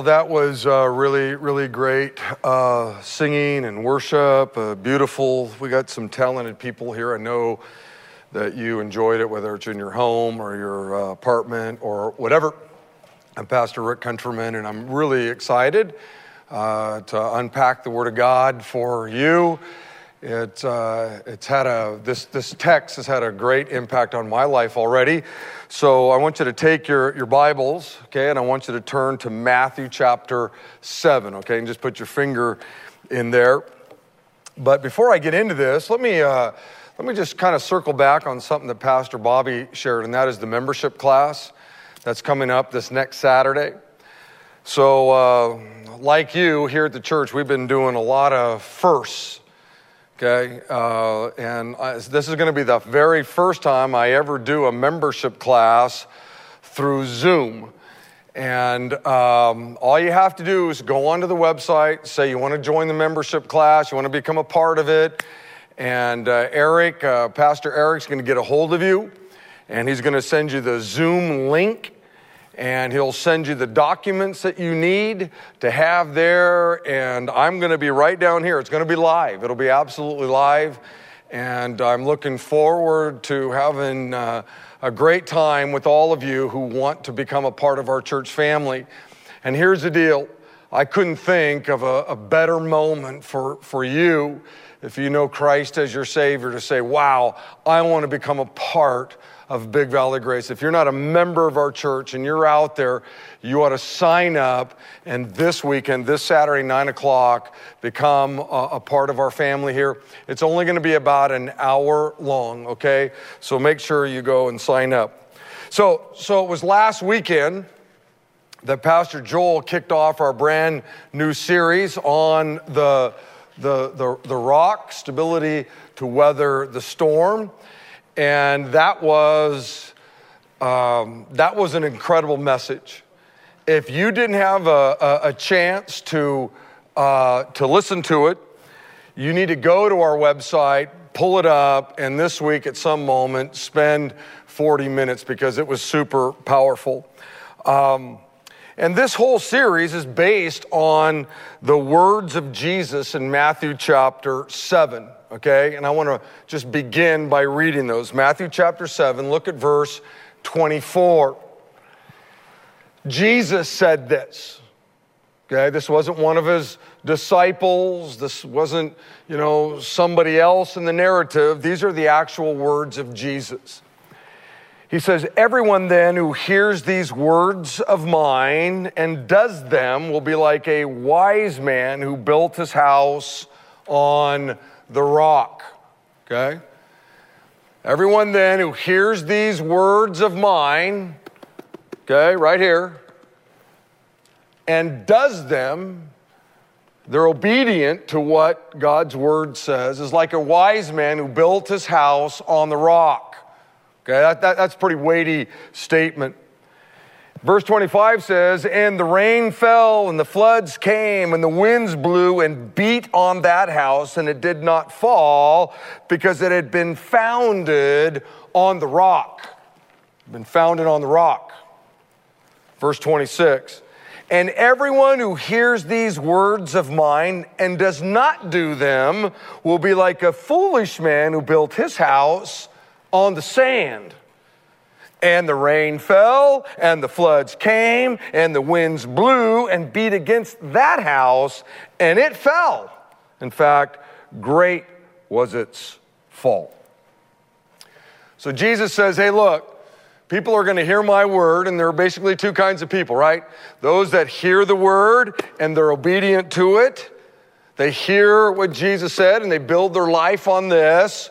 Well, that was uh, really, really great uh, singing and worship. Uh, beautiful. We got some talented people here. I know that you enjoyed it, whether it's in your home or your uh, apartment or whatever. I'm Pastor Rick Countryman, and I'm really excited uh, to unpack the Word of God for you. It, uh, it's had a, this, this text has had a great impact on my life already. So I want you to take your, your Bibles, okay, and I want you to turn to Matthew chapter 7, okay, and just put your finger in there. But before I get into this, let me, uh, let me just kind of circle back on something that Pastor Bobby shared, and that is the membership class that's coming up this next Saturday. So, uh, like you here at the church, we've been doing a lot of firsts Okay, uh, and I, this is going to be the very first time I ever do a membership class through Zoom. And um, all you have to do is go onto the website, say you want to join the membership class, you want to become a part of it. And uh, Eric, uh, Pastor Eric's going to get a hold of you, and he's going to send you the Zoom link and he'll send you the documents that you need to have there. And I'm going to be right down here. It's going to be live, it'll be absolutely live. And I'm looking forward to having uh, a great time with all of you who want to become a part of our church family. And here's the deal I couldn't think of a, a better moment for, for you if you know Christ as your Savior to say, wow, I want to become a part of Big Valley Grace. If you're not a member of our church and you're out there, you ought to sign up and this weekend, this Saturday, 9 o'clock, become a, a part of our family here. It's only going to be about an hour long, okay? So make sure you go and sign up. So, so it was last weekend that Pastor Joel kicked off our brand new series on the, the, the, the rock, stability to weather the storm. And that was, um, that was an incredible message. If you didn't have a, a, a chance to, uh, to listen to it, you need to go to our website, pull it up, and this week at some moment spend 40 minutes because it was super powerful. Um, and this whole series is based on the words of Jesus in Matthew chapter 7 okay? And I want to just begin by reading those. Matthew chapter 7, look at verse 24. Jesus said this, okay? This wasn't one of his disciples, this wasn't, you know, somebody else in the narrative. These are the actual words of Jesus. He says, Everyone then who hears these words of mine and does them will be like a wise man who built his house on the rock. Okay? Everyone then who hears these words of mine, okay, right here, and does them, they're obedient to what God's word says, is like a wise man who built his house on the rock. Okay, that, that, that's a pretty weighty statement. Verse 25 says, And the rain fell, and the floods came, and the winds blew and beat on that house, and it did not fall because it had been founded on the rock. Been founded on the rock. Verse 26 And everyone who hears these words of mine and does not do them will be like a foolish man who built his house on the sand. And the rain fell, and the floods came, and the winds blew and beat against that house, and it fell. In fact, great was its fall. So Jesus says, Hey, look, people are going to hear my word, and there are basically two kinds of people, right? Those that hear the word and they're obedient to it. They hear what Jesus said and they build their life on this.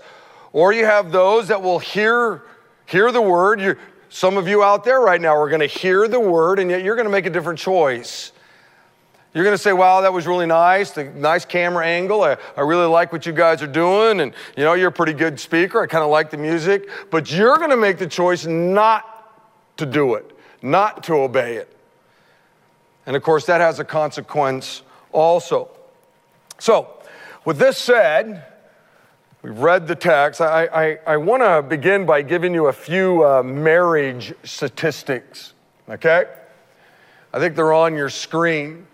Or you have those that will hear hear the word. You're, some of you out there right now are going to hear the word, and yet you're going to make a different choice. You're going to say, wow, that was really nice, the nice camera angle. I, I really like what you guys are doing. And, you know, you're a pretty good speaker. I kind of like the music. But you're going to make the choice not to do it, not to obey it. And of course, that has a consequence also. So, with this said, We've read the text. I, I, I want to begin by giving you a few uh, marriage statistics, okay? I think they're on your screen.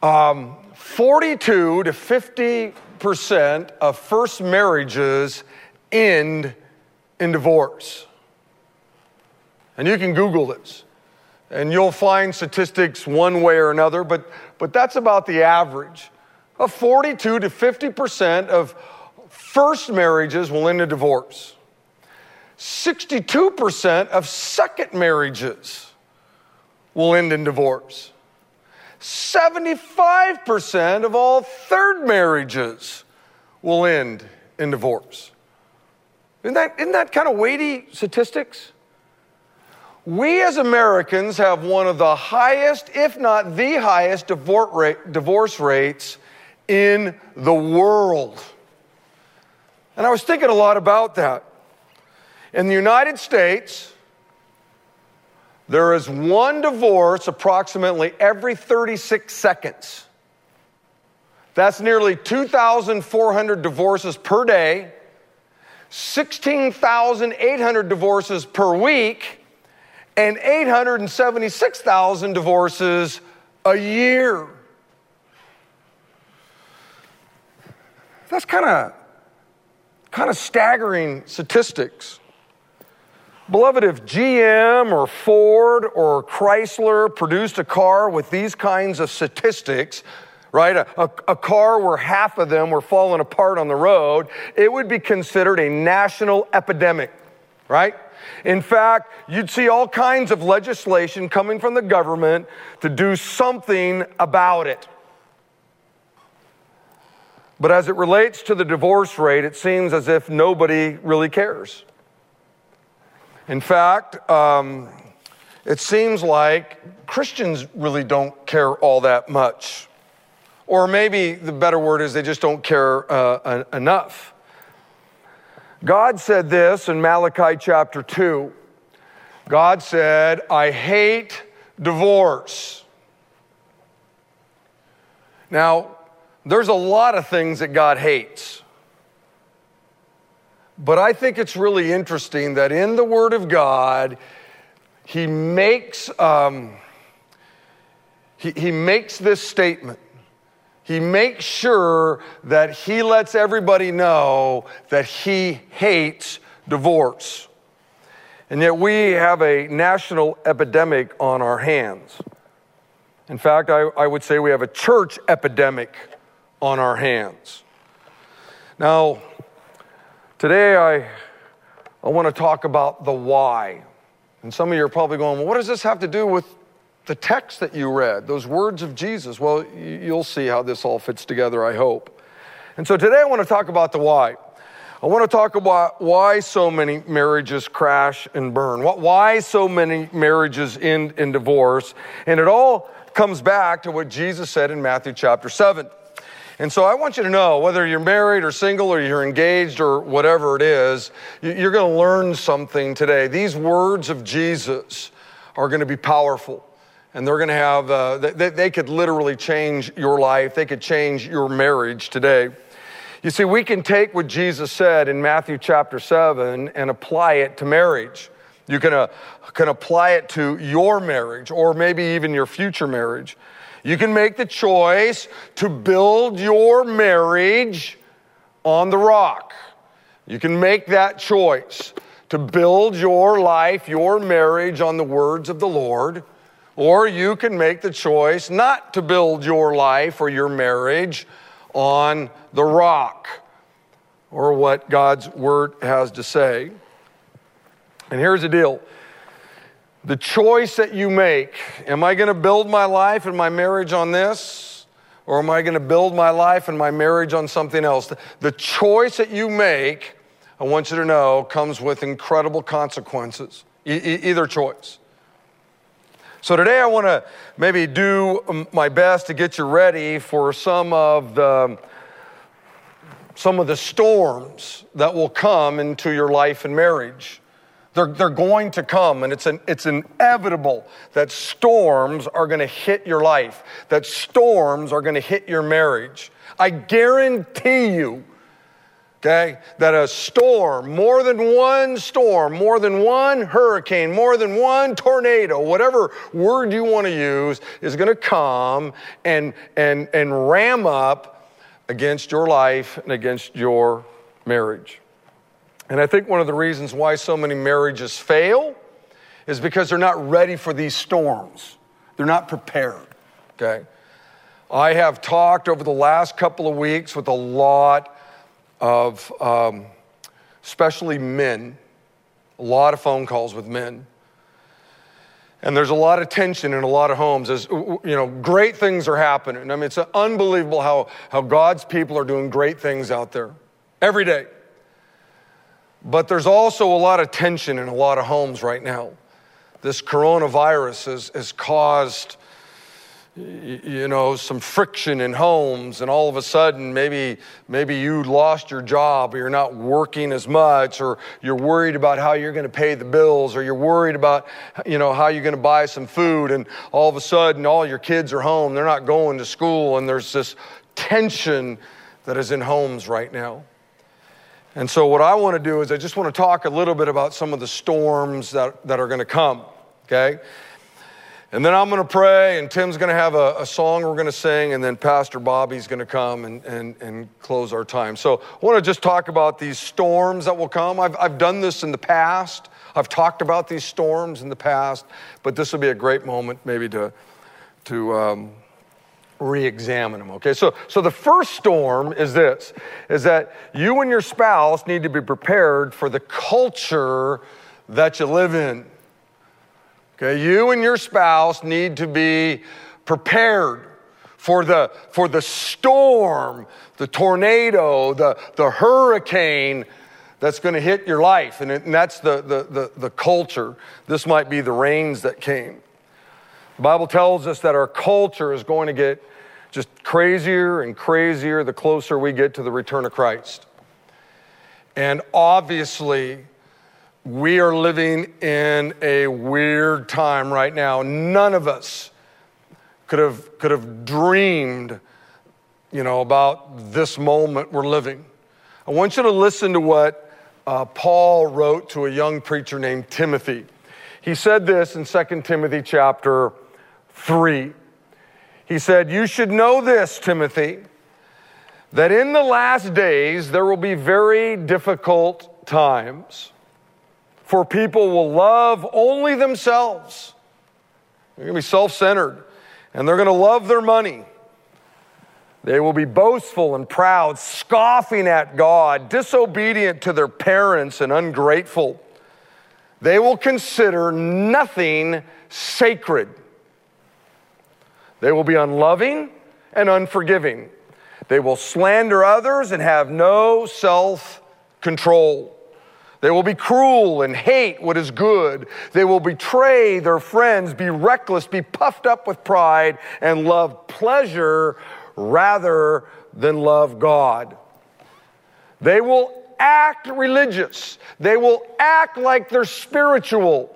Um, 42 to 50 percent of first marriages end in divorce. And you can Google this, and you'll find statistics one way or another, but, but that's about the average. Of 42 to 50 percent of first marriages will end in divorce. 62% of second marriages will end in divorce. 75% of all third marriages will end in divorce. Isn't that, isn't that kind of weighty statistics? We as Americans have one of the highest, if not the highest, divorce, divorce rates in the world. And I was thinking a lot about that. In the United States, there is one divorce approximately every 36 seconds. That's nearly 2,400 divorces per day, 16,800 divorces per week, and 876,000 divorces a year. That's kind of kind of staggering statistics. Beloved, if GM or Ford or Chrysler produced a car with these kinds of statistics, right, a, a, a, car where half of them were falling apart on the road, it would be considered a national epidemic, right? In fact, you'd see all kinds of legislation coming from the government to do something about it. But as it relates to the divorce rate, it seems as if nobody really cares. In fact, um, it seems like Christians really don't care all that much. Or maybe the better word is they just don't care uh, enough. God said this in Malachi chapter 2. God said, I hate divorce. Now, there's a lot of things that God hates. But I think it's really interesting that in the Word of God, He makes, um, he, he makes this statement. He makes sure that He lets everybody know that He hates divorce. And yet we have a national epidemic on our hands. In fact, I, I would say we have a church epidemic on our hands. Now, Today, I, I want to talk about the why. And some of you are probably going, well, what does this have to do with the text that you read, those words of Jesus? Well, you'll see how this all fits together, I hope. And so today I want to talk about the why. I want to talk about why so many marriages crash and burn, why so many marriages end in divorce. And it all comes back to what Jesus said in Matthew chapter 7. And so I want you to know whether you're married or single or you're engaged or whatever it is, you're going to learn something today. These words of Jesus are going to be powerful. And they're going to have, uh, they, they could literally change your life. They could change your marriage today. You see, we can take what Jesus said in Matthew chapter 7 and apply it to marriage. You can, uh, can apply it to your marriage or maybe even your future marriage. You can make the choice to build your marriage on the rock. You can make that choice to build your life, your marriage on the words of the Lord. Or you can make the choice not to build your life or your marriage on the rock or what God's word has to say. And here's the deal the choice that you make am I going to build my life and my marriage on this? Or am I going to build my life and my marriage on something else? The choice that you make, I want you to know, comes with incredible consequences. E- either choice. So today I want to maybe do my best to get you ready for some of the some of the storms that will come into your life and marriage. They're, they're going to come, and it's, an, it's inevitable that storms are going to hit your life, that storms are going to hit your marriage. I guarantee you, okay? That a storm, more than one storm, more than one hurricane, more than one tornado, whatever word you want to use, is going to come and, and, and ram up against your life and against your marriage. And I think one of the reasons why so many marriages fail is because they're not ready for these storms. They're not prepared, okay? I have talked over the last couple of weeks with a lot of, um, especially men, a lot of phone calls with men. And there's a lot of tension in a lot of homes. As you know, great things are happening. I mean, it's unbelievable how, how God's people are doing great things out there every day. But there's also a lot of tension in a lot of homes right now. This coronavirus has, has caused you know some friction in homes and all of a sudden maybe maybe you lost your job or you're not working as much or you're worried about how you're going to pay the bills or you're worried about you know how you're going to buy some food and all of a sudden all your kids are home they're not going to school and there's this tension that is in homes right now and so what i want to do is i just want to talk a little bit about some of the storms that, that are going to come okay and then I'm going to pray, and Tim's going to have a, a song we're going to sing, and then Pastor Bobby's going to come and, and, and close our time. So I want to just talk about these storms that will come. I've, I've done this in the past, I've talked about these storms in the past, but this will be a great moment maybe to, to um, re examine them. Okay, so, so the first storm is this is that you and your spouse need to be prepared for the culture that you live in. Okay, you and your spouse need to be prepared for the, for the storm, the tornado, the, the hurricane that's going to hit your life. And, it, and that's the, the, the, the culture. This might be the rains that came. The Bible tells us that our culture is going to get just crazier and crazier the closer we get to the return of Christ. And obviously, we are living in a weird time right now. None of us could have, could have dreamed, you know, about this moment we're living. I want you to listen to what uh, Paul wrote to a young preacher named Timothy. He said this in 2 Timothy chapter 3. He said, You should know this, Timothy, that in the last days there will be very difficult times for people will love only themselves. They're going to be self centered and they're going to love their money. They will be boastful and proud, scoffing at God, disobedient to their parents, and ungrateful. They will consider nothing sacred. They will be unloving and unforgiving. They will slander others and have no self control. They will be cruel and hate what is good. They will betray their friends, be reckless, be puffed up with pride, and love pleasure rather than love God. They will act religious. They will act like they're spiritual.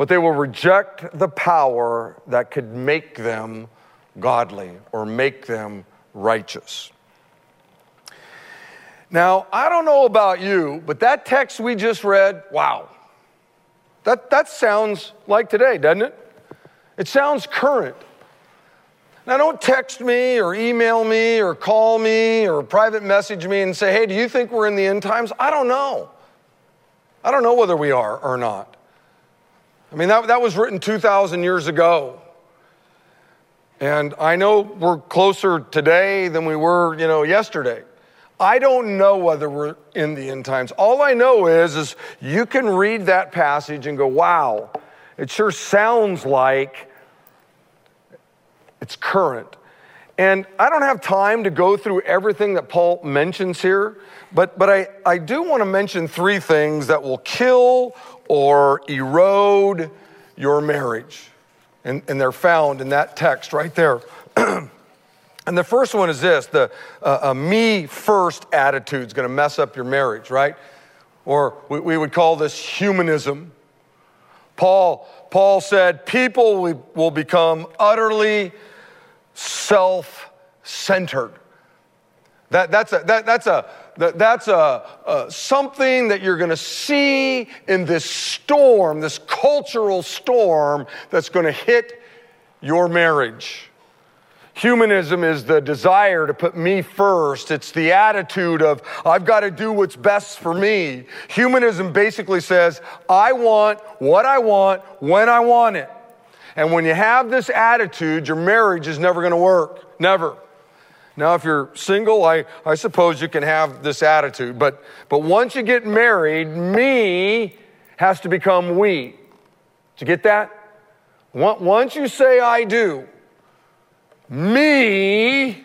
But they will reject the power that could make them godly or make them righteous. Now, I don't know about you, but that text we just read, wow. That, that sounds like today, doesn't it? It sounds current. Now, don't text me or email me or call me or private message me and say, hey, do you think we're in the end times? I don't know. I don't know whether we are or not. I mean, that, that was written 2,000 years ago. And I know we're closer today than we were, you know, yesterday. I don't know whether we're in the end times. All I know is, is you can read that passage and go, wow, it sure sounds like it's current. And I don't have time to go through everything that Paul mentions here, but, but I, I do want to mention three things that will kill or erode your marriage. And, and they're found in that text right there. And the first one is this the uh, me first attitude is going to mess up your marriage, right? Or we, we would call this humanism. Paul, Paul said, people will become utterly self centered. That, that's a, that, that's a, that, that's a, a, something that you're going to see in this storm, this cultural storm that's going to hit your marriage. Humanism is the desire to put me first. It's the attitude of, I've got to do what's best for me. Humanism basically says, I want what I want when I want it. And when you have this attitude, your marriage is never going to work. Never. Now, if you're single, I, I suppose you can have this attitude. But, but once you get married, me has to become we. Did you get that? Once you say I do, me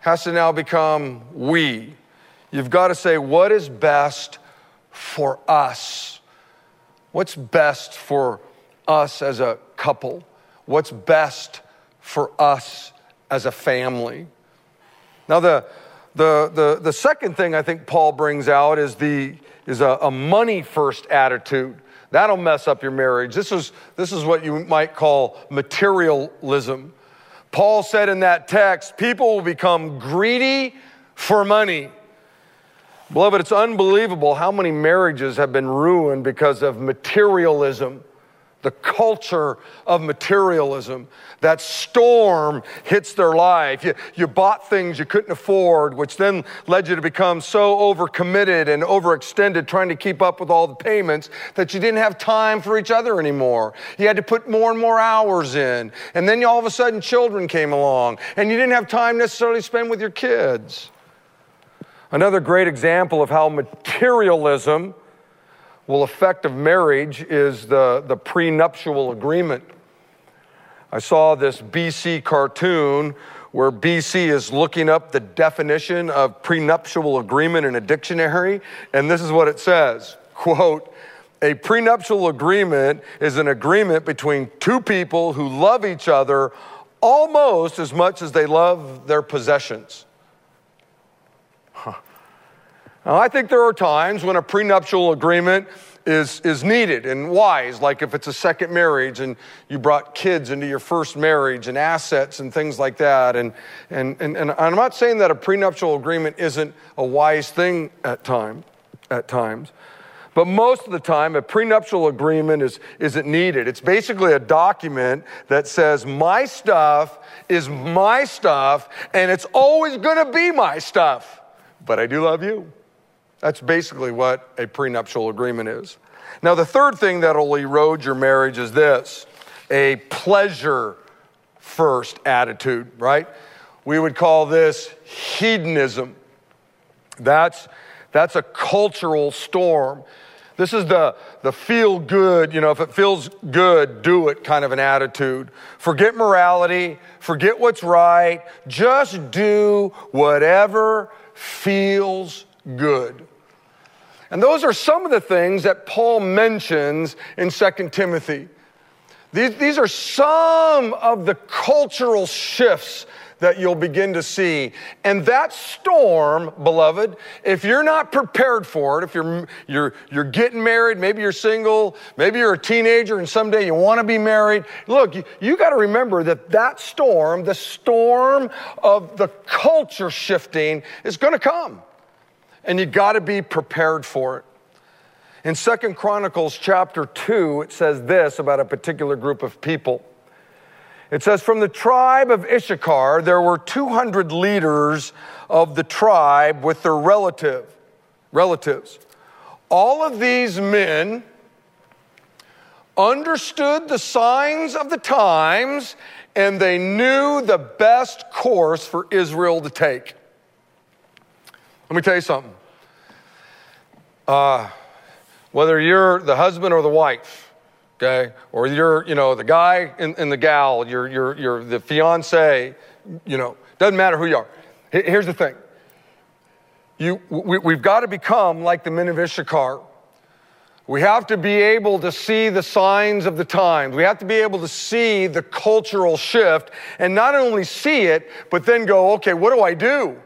has to now become we. You've got to say, what is best for us? What's best for us as a couple? What's best for us as a family? Now, the, the, the, the second thing I think Paul brings out is, the, is a, a money first attitude. That'll mess up your marriage. This is, this is what you might call materialism. Paul said in that text, people will become greedy for money. Beloved, it's unbelievable how many marriages have been ruined because of materialism the culture of materialism. That storm hits their life. You, you bought things you couldn't afford, which then led you to become so overcommitted and overextended trying to keep up with all the payments that you didn't have time for each other anymore. You had to put more and more hours in. And then all of a sudden children came along and you didn't have time necessarily to spend with your kids. Another great example of how materialism well, effective marriage is the, the prenuptial agreement. I saw this BC cartoon where BC is looking up the definition of prenuptial agreement in a dictionary, and this is what it says quote, a prenuptial agreement is an agreement between two people who love each other almost as much as they love their possessions. Huh. Now, I think there are times when a prenuptial agreement is, is needed and wise, like if it's a second marriage and you brought kids into your first marriage and assets and things like that. And, and, and, and I'm not saying that a prenuptial agreement isn't a wise thing at, time, at times. But most of the time, a prenuptial agreement is, isn't needed. It's basically a document that says, my stuff is my stuff, and it's always gonna be my stuff. But I do love you. That's basically what a prenuptial agreement is. Now, the third thing that'll erode your marriage is this a pleasure first attitude, right? We would call this hedonism. That's, that's a cultural storm. This is the, the feel good, you know, if it feels good, do it kind of an attitude. Forget morality, forget what's right, just do whatever feels good. And those are some of the things that Paul mentions in 2 Timothy. These, these are some of the cultural shifts that you'll begin to see. And that storm, beloved, if you're not prepared for it, if you're, you're, you're getting married, maybe you're single, maybe you're a teenager and someday you want to be married, look, you, you got to remember that that storm, the storm of the culture shifting, is going to come and you got to be prepared for it. In Second Chronicles chapter 2, it says this about a particular group of people. It says, From the tribe of Issachar, there were 200 leaders of the tribe with their relative, relatives. All of these men understood the signs of the times and they knew the best course for Israel to take. Let me tell you something. Uh, whether you're the husband or the wife, okay, or you're, you know, the guy and, and the gal, you're, you're, you're the fiance, you know, doesn't matter who you are. Here's the thing. You, we, we've got to become like the men of Issachar. We have to be able to see the signs of the times. We have to be able to see the cultural shift and not only see it, but then go, okay, what do I do?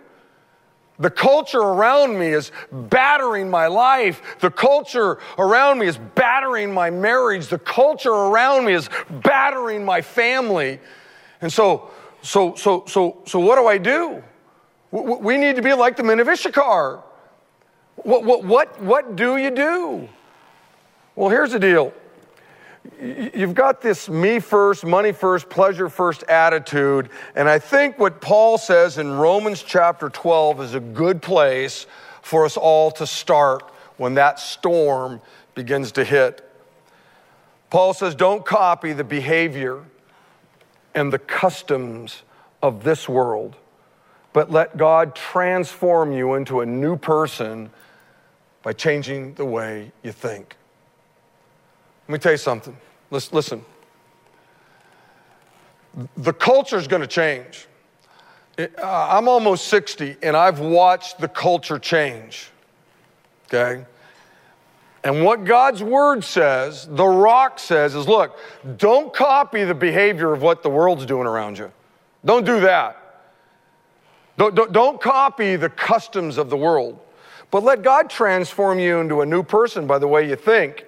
The culture around me is battering my life. The culture around me is battering my marriage. The culture around me is battering my family. And so, so, so, so, so what do I do? We need to be like the men of Issachar. What, what, what, what do you do? Well, here's the deal you've got this me first, money first, pleasure first attitude. And I think what Paul says in Romans chapter 12 is a good place for us all to start when that storm begins to hit. Paul says, don't copy the behavior and the customs of this world, but let God transform you into a new person by changing the way you think. Let me tell you something. Listen. The culture is going to change. Uh, I'm almost 60 and I've watched the culture change. Okay? And what God's word says, the rock says, is look, don't copy the behavior of what the world's doing around you. Don't do that. Don't, don't, don't copy the customs of the world, but let God transform you into a new person by the way you think.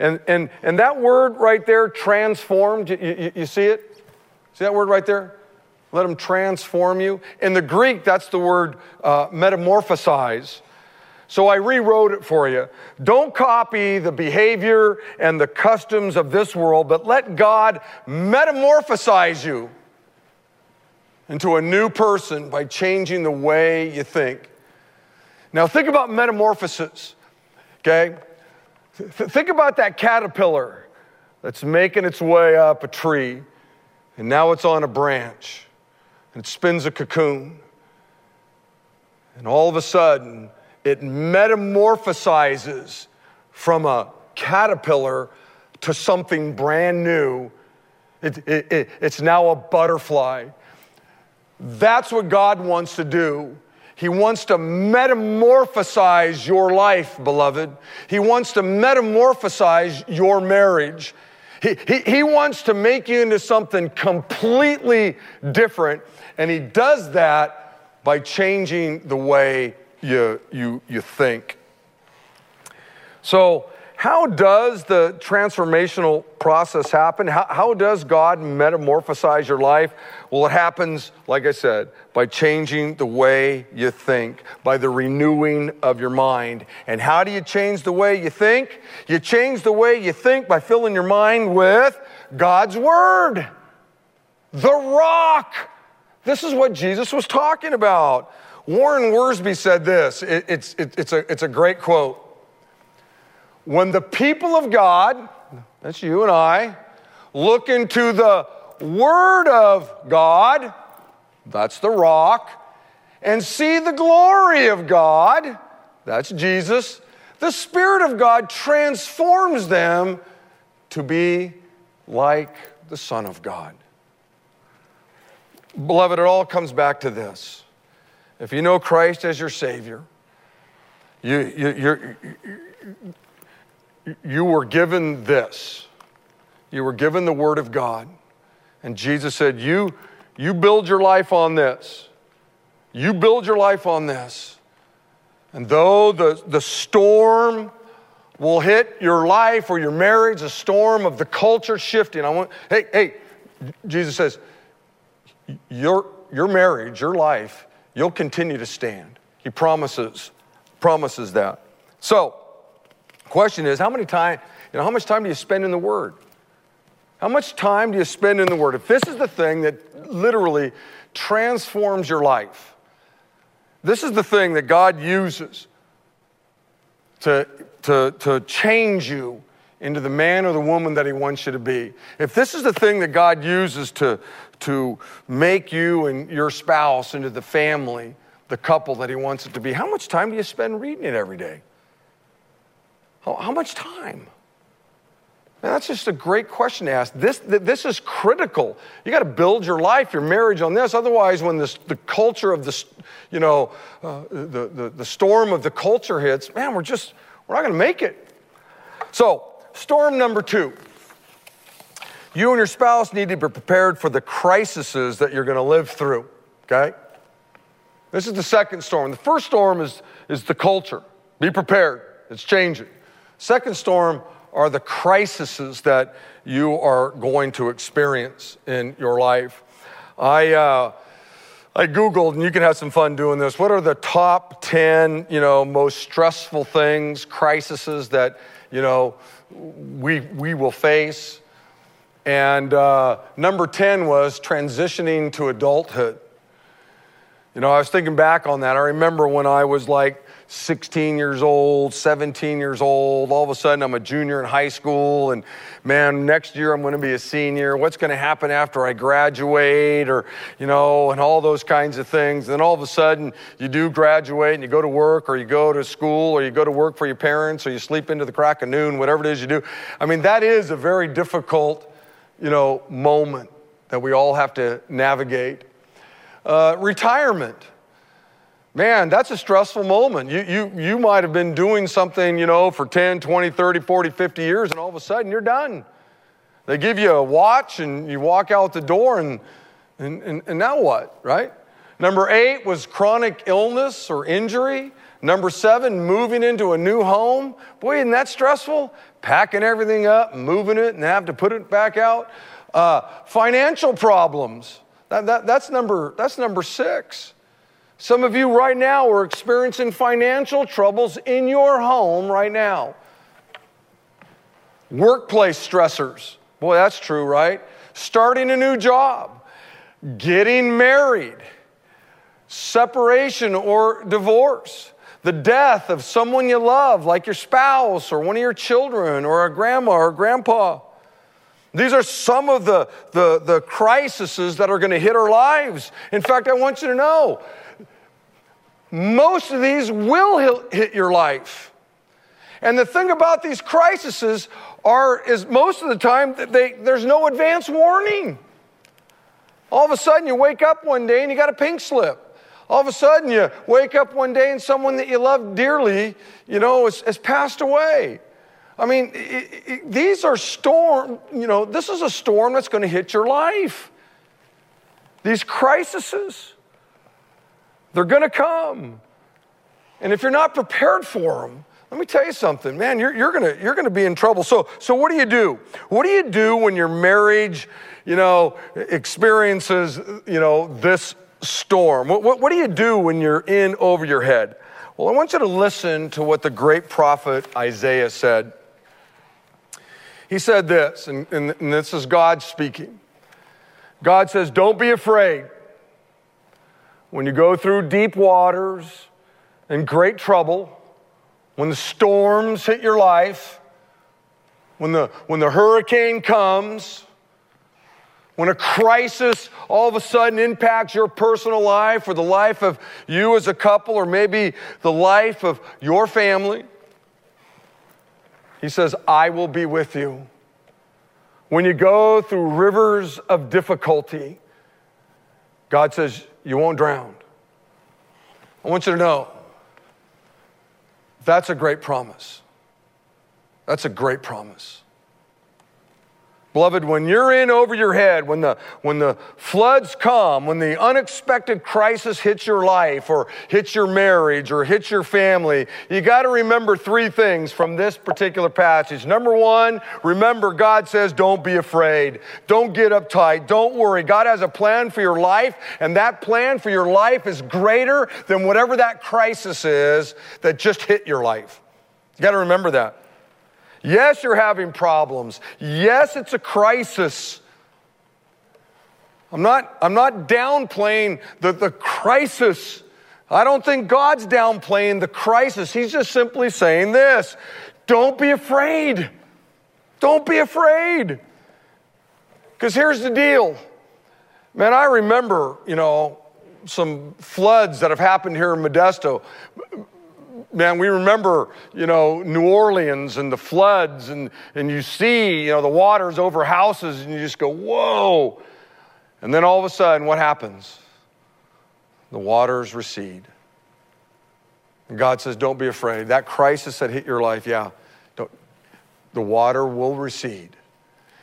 And, and, and that word right there, transformed, you, you, you see it? See that word right there? Let him transform you. In the Greek, that's the word uh, metamorphosize. So I rewrote it for you. Don't copy the behavior and the customs of this world, but let God metamorphosize you into a new person by changing the way you think. Now, think about metamorphosis, okay? Think about that caterpillar that's making its way up a tree, and now it's on a branch, and it spins a cocoon. And all of a sudden, it metamorphosizes from a caterpillar to something brand new. It, it, it, it's now a butterfly. That's what God wants to do he wants to metamorphosize your life, beloved. He wants to metamorphosize your marriage. He, he, he, wants to make you into something completely different, and he does that by changing the way you, you, you think. So, how does the transformational process happen? How, how, does God metamorphosize your life? Well, it happens, like I said, by changing the way you think, by the renewing of your mind. And how do you change the way you think? You change the way you think by filling your mind with God's Word, the rock. This is what Jesus was talking about. Warren Wiersbe said this. It, it's, it, it's, a, it's a great quote. When the people of God, that's you and I, look into the Word of God, that's the rock, and see the glory of God, that's Jesus, the Spirit of God transforms them to be like the Son of God. Beloved, it all comes back to this. If you know Christ as your Savior, you, you, you were given this. You were given the Word of God. And Jesus said, You, you build your life on this. You build your life on this. And though the, the storm will hit your life or your marriage, a storm of the culture shifting, I want, hey, hey, Jesus says, your, your marriage, your life, you'll continue to stand. He promises, promises that. So, Question is, how many time, you know, how much time do you spend in the Word? How much time do you spend in the Word? If this is the thing that literally transforms your life, this is the thing that God uses to, to, to change you into the man or the woman that He wants you to be. If this is the thing that God uses to, to make you and your spouse into the family, the couple that He wants it to be, how much time do you spend reading it every day? How, how much time? Man, that's just a great question to ask. This, this is critical. You got to build your life, your marriage on this. Otherwise, when this, the culture of this, you know, uh, the, the, the storm of the culture hits, man, we're just, we're not going to make it. So, storm number two. You and your spouse need to be prepared for the crises that you're going to live through, okay? This is the second storm. The first storm is, is the culture. Be prepared, it's changing. Second storm are the crises that you are going to experience in your life. I, uh, I Googled, and you can have some fun doing this. What are the top 10, you know, most stressful things, crises that, you know, we, we will face? And uh, number 10 was transitioning to adulthood. You know, I was thinking back on that. I remember when I was like 16 years old, 17 years old. All of a sudden, I'm a junior in high school, and man, next year I'm going to be a senior. What's going to happen after I graduate, or, you know, and all those kinds of things. And then all of a sudden, you do graduate and you go to work, or you go to school, or you go to work for your parents, or you sleep into the crack of noon, whatever it is you do. I mean, that is a very difficult, you know, moment that we all have to navigate. Uh, retirement Man, that's a stressful moment. You, you, you might have been doing something, you know, for 10, 20, 30, 40, 50 years, and all of a sudden you're done. They give you a watch and you walk out the door, and, and, and, and now what, right? Number eight was chronic illness or injury. Number seven, moving into a new home. Boy, isn't that stressful? Packing everything up, moving it, and have to put it back out. Uh, financial problems. That, that, that's, number, that's number six. Some of you right now are experiencing financial troubles in your home right now. Workplace stressors. Boy, that's true, right? Starting a new job, getting married, separation or divorce, the death of someone you love, like your spouse or one of your children or a grandma or grandpa. These are some of the, the, the crises that are going to hit our lives. In fact, I want you to know most of these will hit your life. And the thing about these crises are is most of the time they, there's no advance warning. All of a sudden you wake up one day and you got a pink slip. All of a sudden you wake up one day and someone that you love dearly, you know, has, has passed away. I mean, it, it, these are storm, you know, this is a storm that's going to hit your life. These crises. They're going to come. And if you're not prepared for them, let me tell you something, man, you're, you're going you're gonna be in trouble. So, so, what do you do? What do you do when your marriage, you know, experiences, you know, this storm? What, what, what do you do when you're in over your head? Well, I want you to listen to what the great prophet Isaiah said. He said this, and, and this is God speaking. God says, Don't be afraid when you go through deep waters and great trouble, when the storms hit your life, when the, when the hurricane comes, when a crisis all of a sudden impacts your personal life or the life of you as a couple or maybe the life of your family, he says, I will be with you. When you go through rivers of difficulty, God says, you won't drown. I want you to know that's a great promise. That's a great promise. Beloved, when you're in over your head, when the, when the floods come, when the unexpected crisis hits your life or hits your marriage or hits your family, you got to remember three things from this particular passage. Number one, remember God says, don't be afraid. Don't get uptight. Don't worry. God has a plan for your life, and that plan for your life is greater than whatever that crisis is that just hit your life. You got to remember that. Yes, you're having problems. Yes, it's a crisis. I'm not, I'm not downplaying the, the crisis. I don't think God's downplaying the crisis. He's just simply saying this don't be afraid. Don't be afraid. Because here's the deal. Man, I remember, you know, some floods that have happened here in Modesto man, we remember, you know, New Orleans and the floods, and, and you see, you know, the waters over houses, and you just go, whoa. And then all of a sudden, what happens? The waters recede. And God says, don't be afraid. That crisis that hit your life, yeah, don't, the water will recede.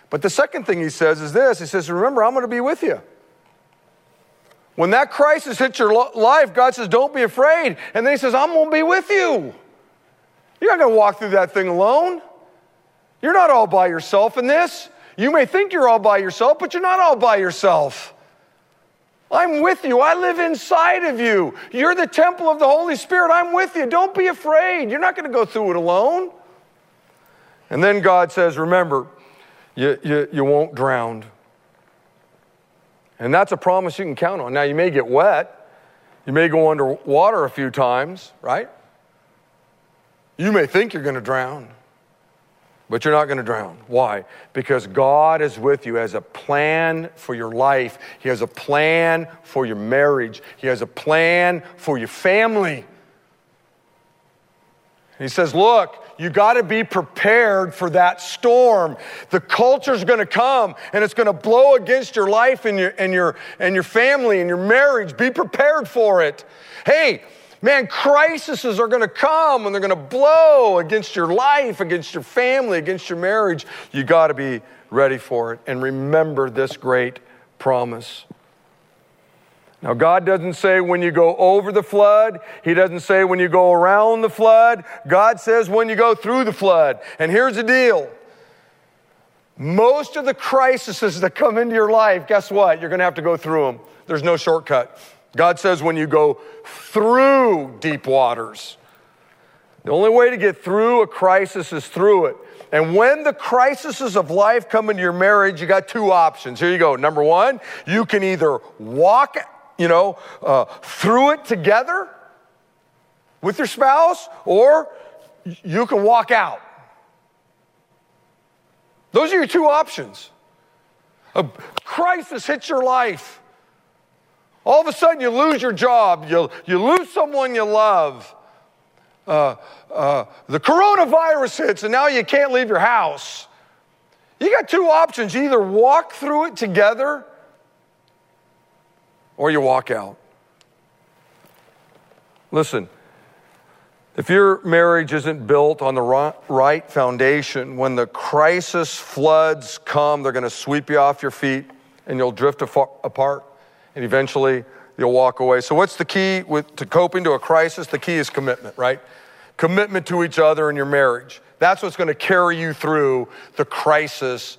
But the second thing he says is this He says, remember, I'm going to be with you. When that crisis hits your life, God says, Don't be afraid. And then He says, I'm going to be with you. You're not going to walk through that thing alone. You're not all by yourself in this. You may think you're all by yourself, but you're not all by yourself. I'm with you. I live inside of you. You're the temple of the Holy Spirit. I'm with you. Don't be afraid. You're not going to go through it alone. And then God says, Remember, you, you, you won't drown. And that's a promise you can count on. Now, you may get wet, you may go underwater a few times, right? You may think you're going to drown, but you're not going to drown. Why? Because God is with you, has a plan for your life, He has a plan for your marriage, He has a plan for your family. He says, Look, you got to be prepared for that storm. The culture's going to come and it's going to blow against your life and your, and, your, and your family and your marriage. Be prepared for it. Hey, man, crises are going to come and they're going to blow against your life, against your family, against your marriage. You got to be ready for it and remember this great promise. Now, God doesn't say when you go over the flood. He doesn't say when you go around the flood. God says when you go through the flood. And here's the deal most of the crises that come into your life, guess what? You're going to have to go through them. There's no shortcut. God says when you go through deep waters. The only way to get through a crisis is through it. And when the crises of life come into your marriage, you got two options. Here you go. Number one, you can either walk you know, uh, through it together with your spouse, or you can walk out. Those are your two options. A crisis hits your life. All of a sudden, you lose your job, you, you lose someone you love. Uh, uh, the coronavirus hits, and now you can't leave your house. You got two options. You either walk through it together or you walk out. Listen, if your marriage isn't built on the right foundation, when the crisis floods come, they're going to sweep you off your feet and you'll drift apart and eventually you'll walk away. So, what's the key with, to coping to a crisis? The key is commitment, right? Commitment to each other in your marriage. That's what's going to carry you through the crisis,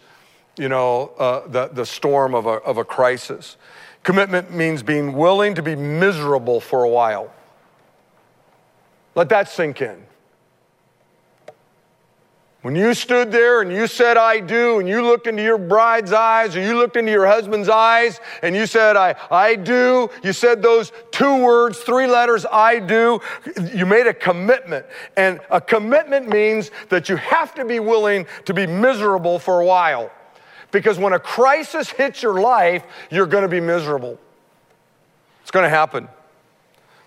you know, uh, the, the storm of a, of a crisis. Commitment means being willing to be miserable for a while. Let that sink in. When you stood there and you said, I do, and you looked into your bride's eyes or you looked into your husband's eyes and you said, I, I do, you said those two words, three letters, I do, you made a commitment. And a commitment means that you have to be willing to be miserable for a while. Because when a crisis hits your life, you're going to be miserable. It's going to happen.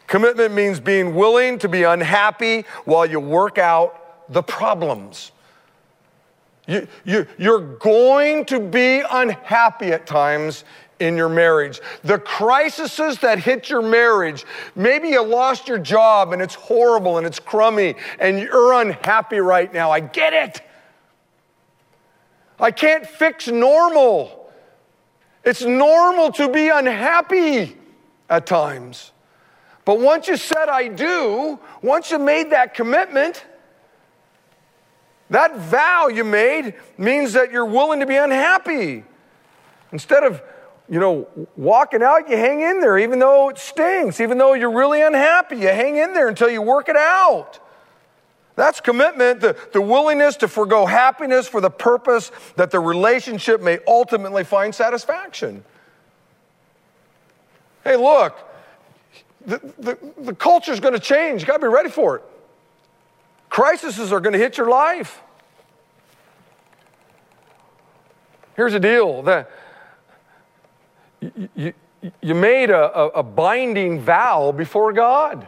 Commitment means being willing to be unhappy while you work out the problems. You, you, you're going to be unhappy at times in your marriage. The crises that hit your marriage, maybe you lost your job and it's horrible and it's crummy and you're unhappy right now. I get it. I can't fix normal. It's normal to be unhappy at times. But once you said, I do, once you made that commitment, that vow you made means that you're willing to be unhappy. Instead of, you know, walking out, you hang in there, even though it stings, even though you're really unhappy. You hang in there until you work it out. That's commitment, the, the willingness to forego happiness for the purpose that the relationship may ultimately find satisfaction. Hey, look, the, the, the culture is going to change. You got to be ready for it. Crises are going to hit your life. Here's the deal that you, you, you made a, a binding vow before God.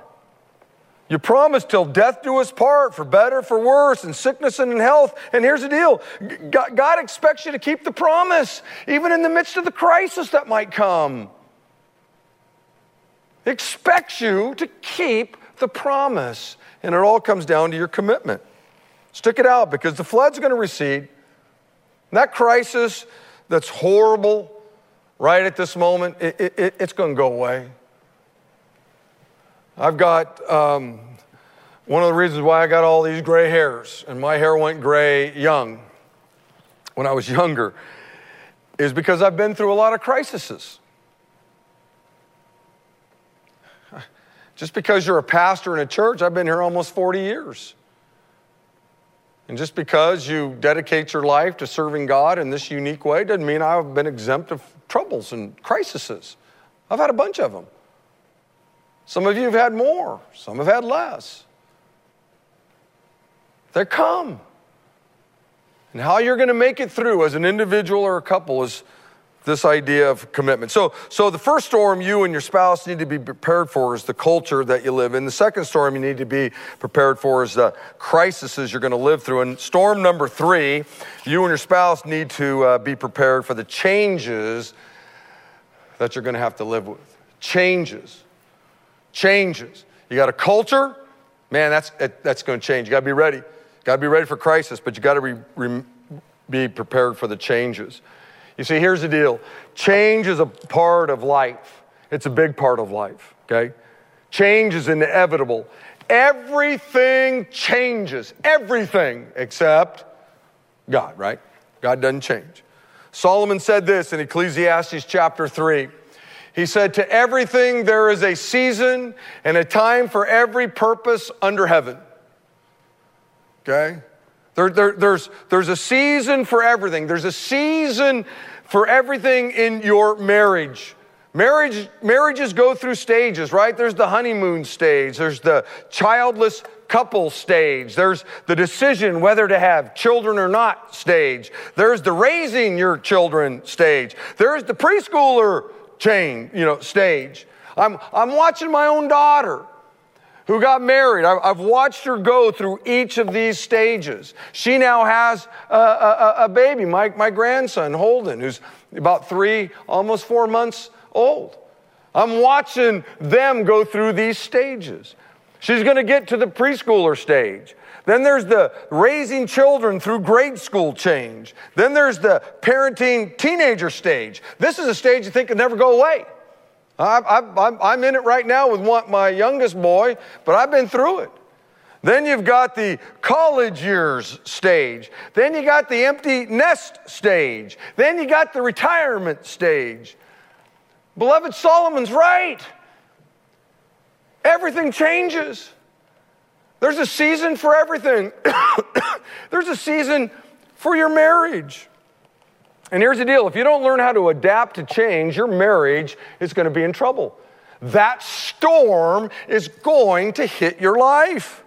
You promised till death do us part, for better, for worse, in sickness and in health. And here's the deal God, expects you to keep the promise, even in the midst of the crisis that might come. Expects you to keep the promise. And it all comes down to your commitment. Stick it out because the flood's going to recede. That crisis that's horrible right at this moment, it, it, it's going to go away. I've got um, one of the reasons why I got all these gray hairs, and my hair went gray young when I was younger, is because I've been through a lot of crises. Just because you're a pastor in a church, I've been here almost 40 years. And just because you dedicate your life to serving God in this unique way doesn't mean I've been exempt of troubles and crises. I've had a bunch of them. Some of you have had more, some have had less. They come. And how you're going to make it through as an individual or a couple is this idea of commitment. So, so the first storm you and your spouse need to be prepared for is the culture that you live in. The second storm you need to be prepared for is the crises you're going to live through. And storm number three, you and your spouse need to uh, be prepared for the changes that you're going to have to live with. Changes, changes. You got a culture, man. That's that's going to change. You got to be ready. Got to be ready for crisis, but you got to be, be prepared for the changes. You see, here's the deal change is a part of life, it's a big part of life, okay? Change is inevitable. Everything changes, everything except God, right? God doesn't change. Solomon said this in Ecclesiastes chapter 3. He said, To everything there is a season and a time for every purpose under heaven. Okay? There, there, there's, there's a season for everything. There's a season for everything in your marriage. Marriage, marriages go through stages, right? There's the honeymoon stage, there's the childless couple stage, there's the decision whether to have children or not stage, there's the raising your children stage, there's the preschooler chain, you know, stage. I'm, I'm watching my own daughter who got married. I've watched her go through each of these stages. She now has a, a, a, baby, my, my grandson, Holden, who's about three, almost four months old. I'm watching them go through these stages. She's going to get to the preschooler stage. Then there's the raising children through grade school change. Then there's the parenting teenager stage. This is a stage you think could never go away. I, am in it right now with one, my youngest boy, but I've been through it. Then you've got the college years stage. Then you got the empty nest stage. Then you got the retirement stage. Beloved, Solomon's right. Everything changes. There's a season for everything. There's a season for your marriage. And here's the deal if you don't learn how to adapt to change, your marriage is going to be in trouble. That storm is going to hit your life.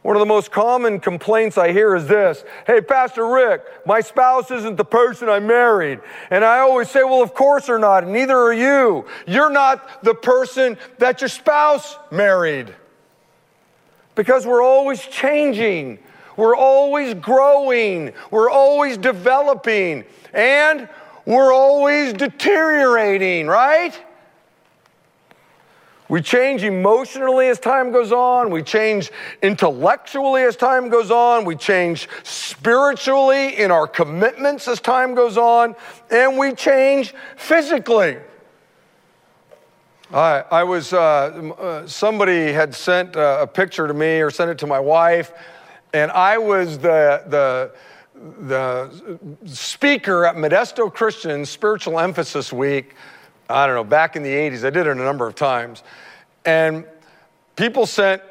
One of the most common complaints I hear is this Hey, Pastor Rick, my spouse isn't the person I married. And I always say, Well, of course they're not, and neither are you. You're not the person that your spouse married. Because we're always changing. We're always growing, we're always developing, and we're always deteriorating, right? We change emotionally as time goes on. We change intellectually as time goes on. We change spiritually in our commitments as time goes on. And we change physically. I, I was, uh, uh, somebody had sent uh, a picture to me or sent it to my wife and I was the, the, the speaker at Modesto Christian Spiritual Emphasis Week, I don't know, back in the 80s. I did it a number of times. And people sent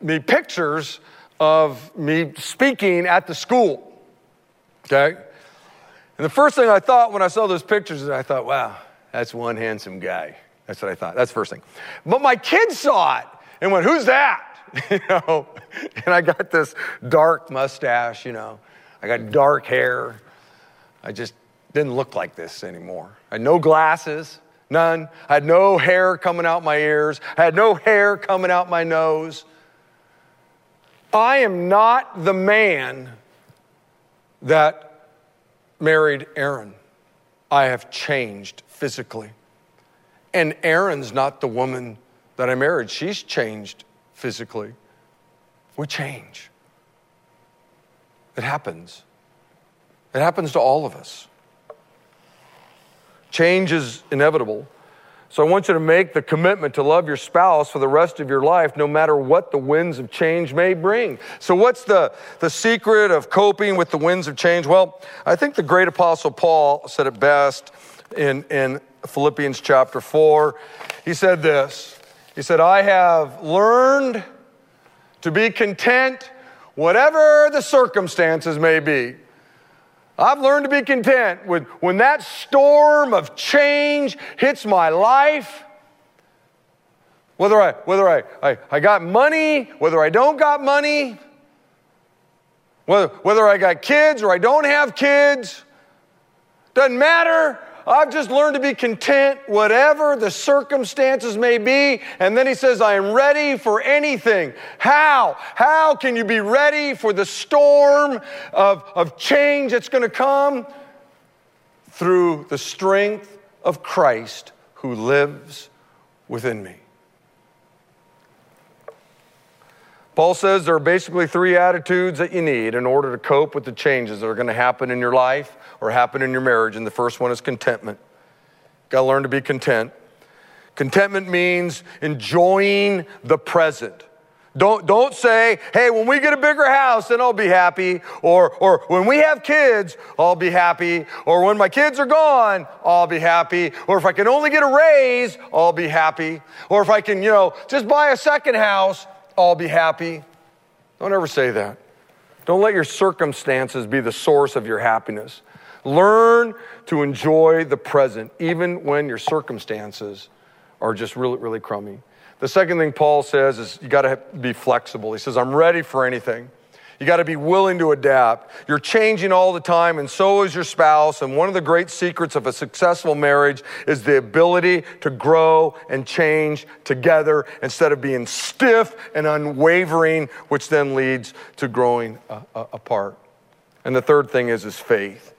me pictures of me speaking at the school. Okay? And the first thing I thought when I saw those pictures is I thought, wow, that's one handsome guy. That's what I thought. That's the first thing. But my kids saw it and went, who's that? you know, and I got this dark mustache, you know, I got dark hair. I just didn't look like this anymore. I had no glasses, none. I had no hair coming out my ears. I had no hair coming out my nose. I am not the man that married Erin. I have changed physically. And Erin's not the woman that I married. She's changed physically. We change. It happens. It happens to all of us. Change is inevitable. So I want you to make the commitment to love your spouse for the rest of your life, no matter what the winds of change may bring. So, what's the, the secret of coping with the winds of change? Well, I think the great apostle Paul said it best in, in Philippians chapter 4. He said this He said, I have learned to be content, whatever the circumstances may be. I've learned to be content with when that storm of change hits my life. Whether I, whether I, I, I got money, whether I don't got money, whether, whether I got kids or I don't have kids, doesn't matter. I've just learned to be content, whatever the circumstances may be. And then he says, I am ready for anything. How? How can you be ready for the storm of, of change that's going to come? Through the strength of Christ who lives within me. Paul says there are basically three attitudes that you need in order to cope with the changes that are going to happen in your life or happen in your marriage. And the first one is contentment. Got to learn to be content. Contentment means enjoying the present. Don't, don't say, hey, when we get a bigger house, then I'll be happy. Or, or when we have kids, I'll be happy. Or when my kids are gone, I'll be happy. Or if I can only get a raise, I'll be happy. Or if I can, you know, just buy a second house, I'll be happy. Don't ever say that. Don't let your circumstances be the source of your happiness. Learn to enjoy the present, even when your circumstances are just really, really crummy. The second thing Paul says is you got to be flexible. He says, I'm ready for anything. You got to be willing to adapt. You're changing all the time, and so is your spouse. And one of the great secrets of a successful marriage is the ability to grow and change together instead of being stiff and unwavering, which then leads to growing uh, uh, apart. And the third thing is, is faith.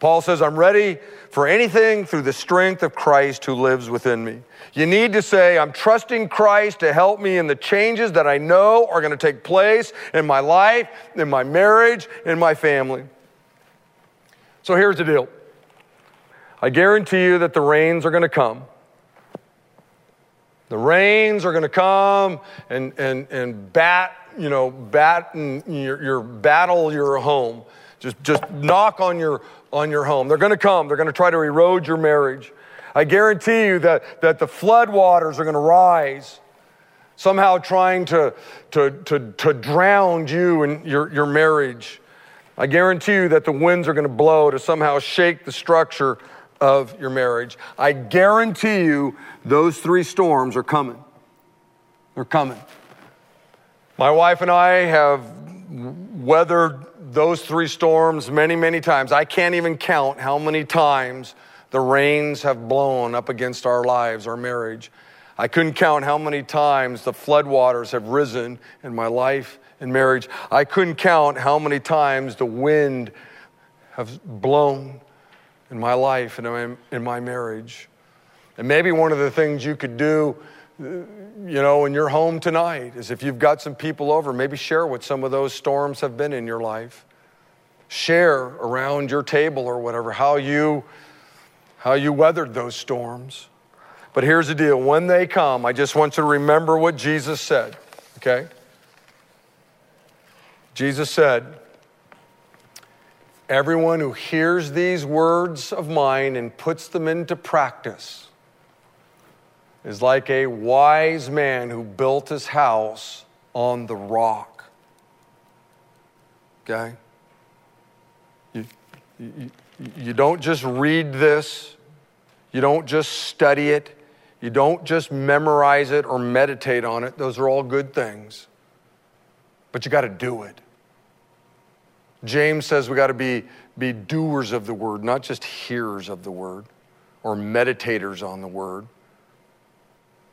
Paul says, I'm ready for anything through the strength of Christ who lives within me. You need to say, I'm trusting Christ to help me in the changes that I know are going to take place in my life, in my marriage, in my family. So here's the deal I guarantee you that the rains are going to come. The rains are going to come and, and, and bat, you know, bat your, your battle your home. Just, just knock on your, on your home. They're going to come. They're going to try to erode your marriage. I guarantee you that, that the floodwaters are going to rise, somehow trying to, to, to, to drown you and your, your marriage. I guarantee you that the winds are going to blow to somehow shake the structure of your marriage. I guarantee you those three storms are coming. They're coming. My wife and I have weathered those three storms many, many times. I can't even count how many times the rains have blown up against our lives, our marriage. I couldn't count how many times the floodwaters have risen in my life and marriage. I couldn't count how many times the wind has blown in my life and in my marriage. And maybe one of the things you could do, you know, in your home tonight is if you've got some people over, maybe share what some of those storms have been in your life. Share around your table or whatever how you how you weathered those storms. But here's the deal when they come, I just want you to remember what Jesus said, okay? Jesus said, Everyone who hears these words of mine and puts them into practice is like a wise man who built his house on the rock. Okay? You, you, you don't just read this, you don't just study it, you don't just memorize it or meditate on it. Those are all good things. But you got to do it. James says we got to be, be doers of the word, not just hearers of the word or meditators on the word.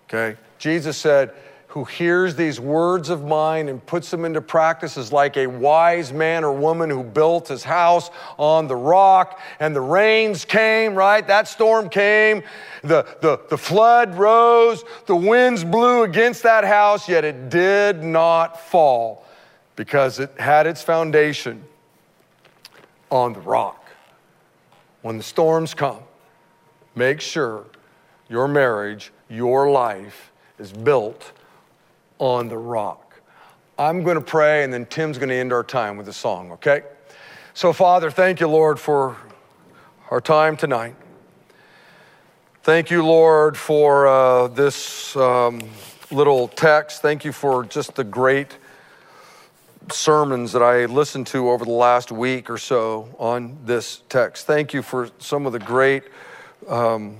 Okay? Jesus said, who hears these words of mine and puts them into practice is like a wise man or woman who built his house on the rock and the rains came, right? That storm came, the, the, the flood rose, the winds blew against that house, yet it did not fall because it had its foundation on the rock. When the storms come, make sure your marriage, your life is built on the rock. I'm going to pray, and then Tim's going to end our time with a song, okay? So, Father, thank you, Lord, for our time tonight. Thank you, Lord, for uh, this um, little text. Thank you for just the great sermons that I listened to over the last week or so on this text. Thank you for some of the great um,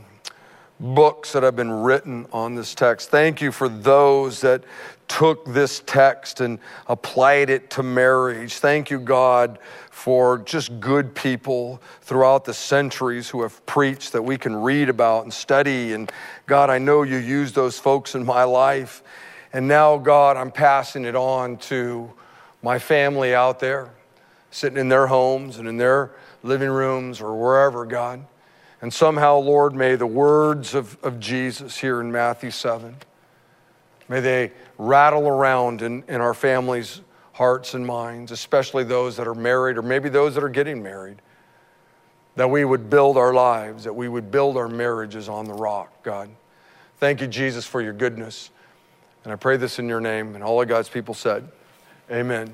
books that have been written on this text. Thank you for those that took this text and applied it to marriage. Thank you, God, for just good people throughout the centuries who have preached that we can read about and study. And God, I know you used those folks in my life. And now, God, I'm passing it on to my family out there, sitting in their homes and in their living rooms or wherever, God. And somehow, Lord, may the words of, of Jesus here in Matthew 7, may they rattle around in, in our families' hearts and minds, especially those that are married or maybe those that are getting married, that we would build our lives, that we would build our marriages on the rock, God. Thank you, Jesus, for your goodness. And I pray this in your name. And all of God's people said, Amen.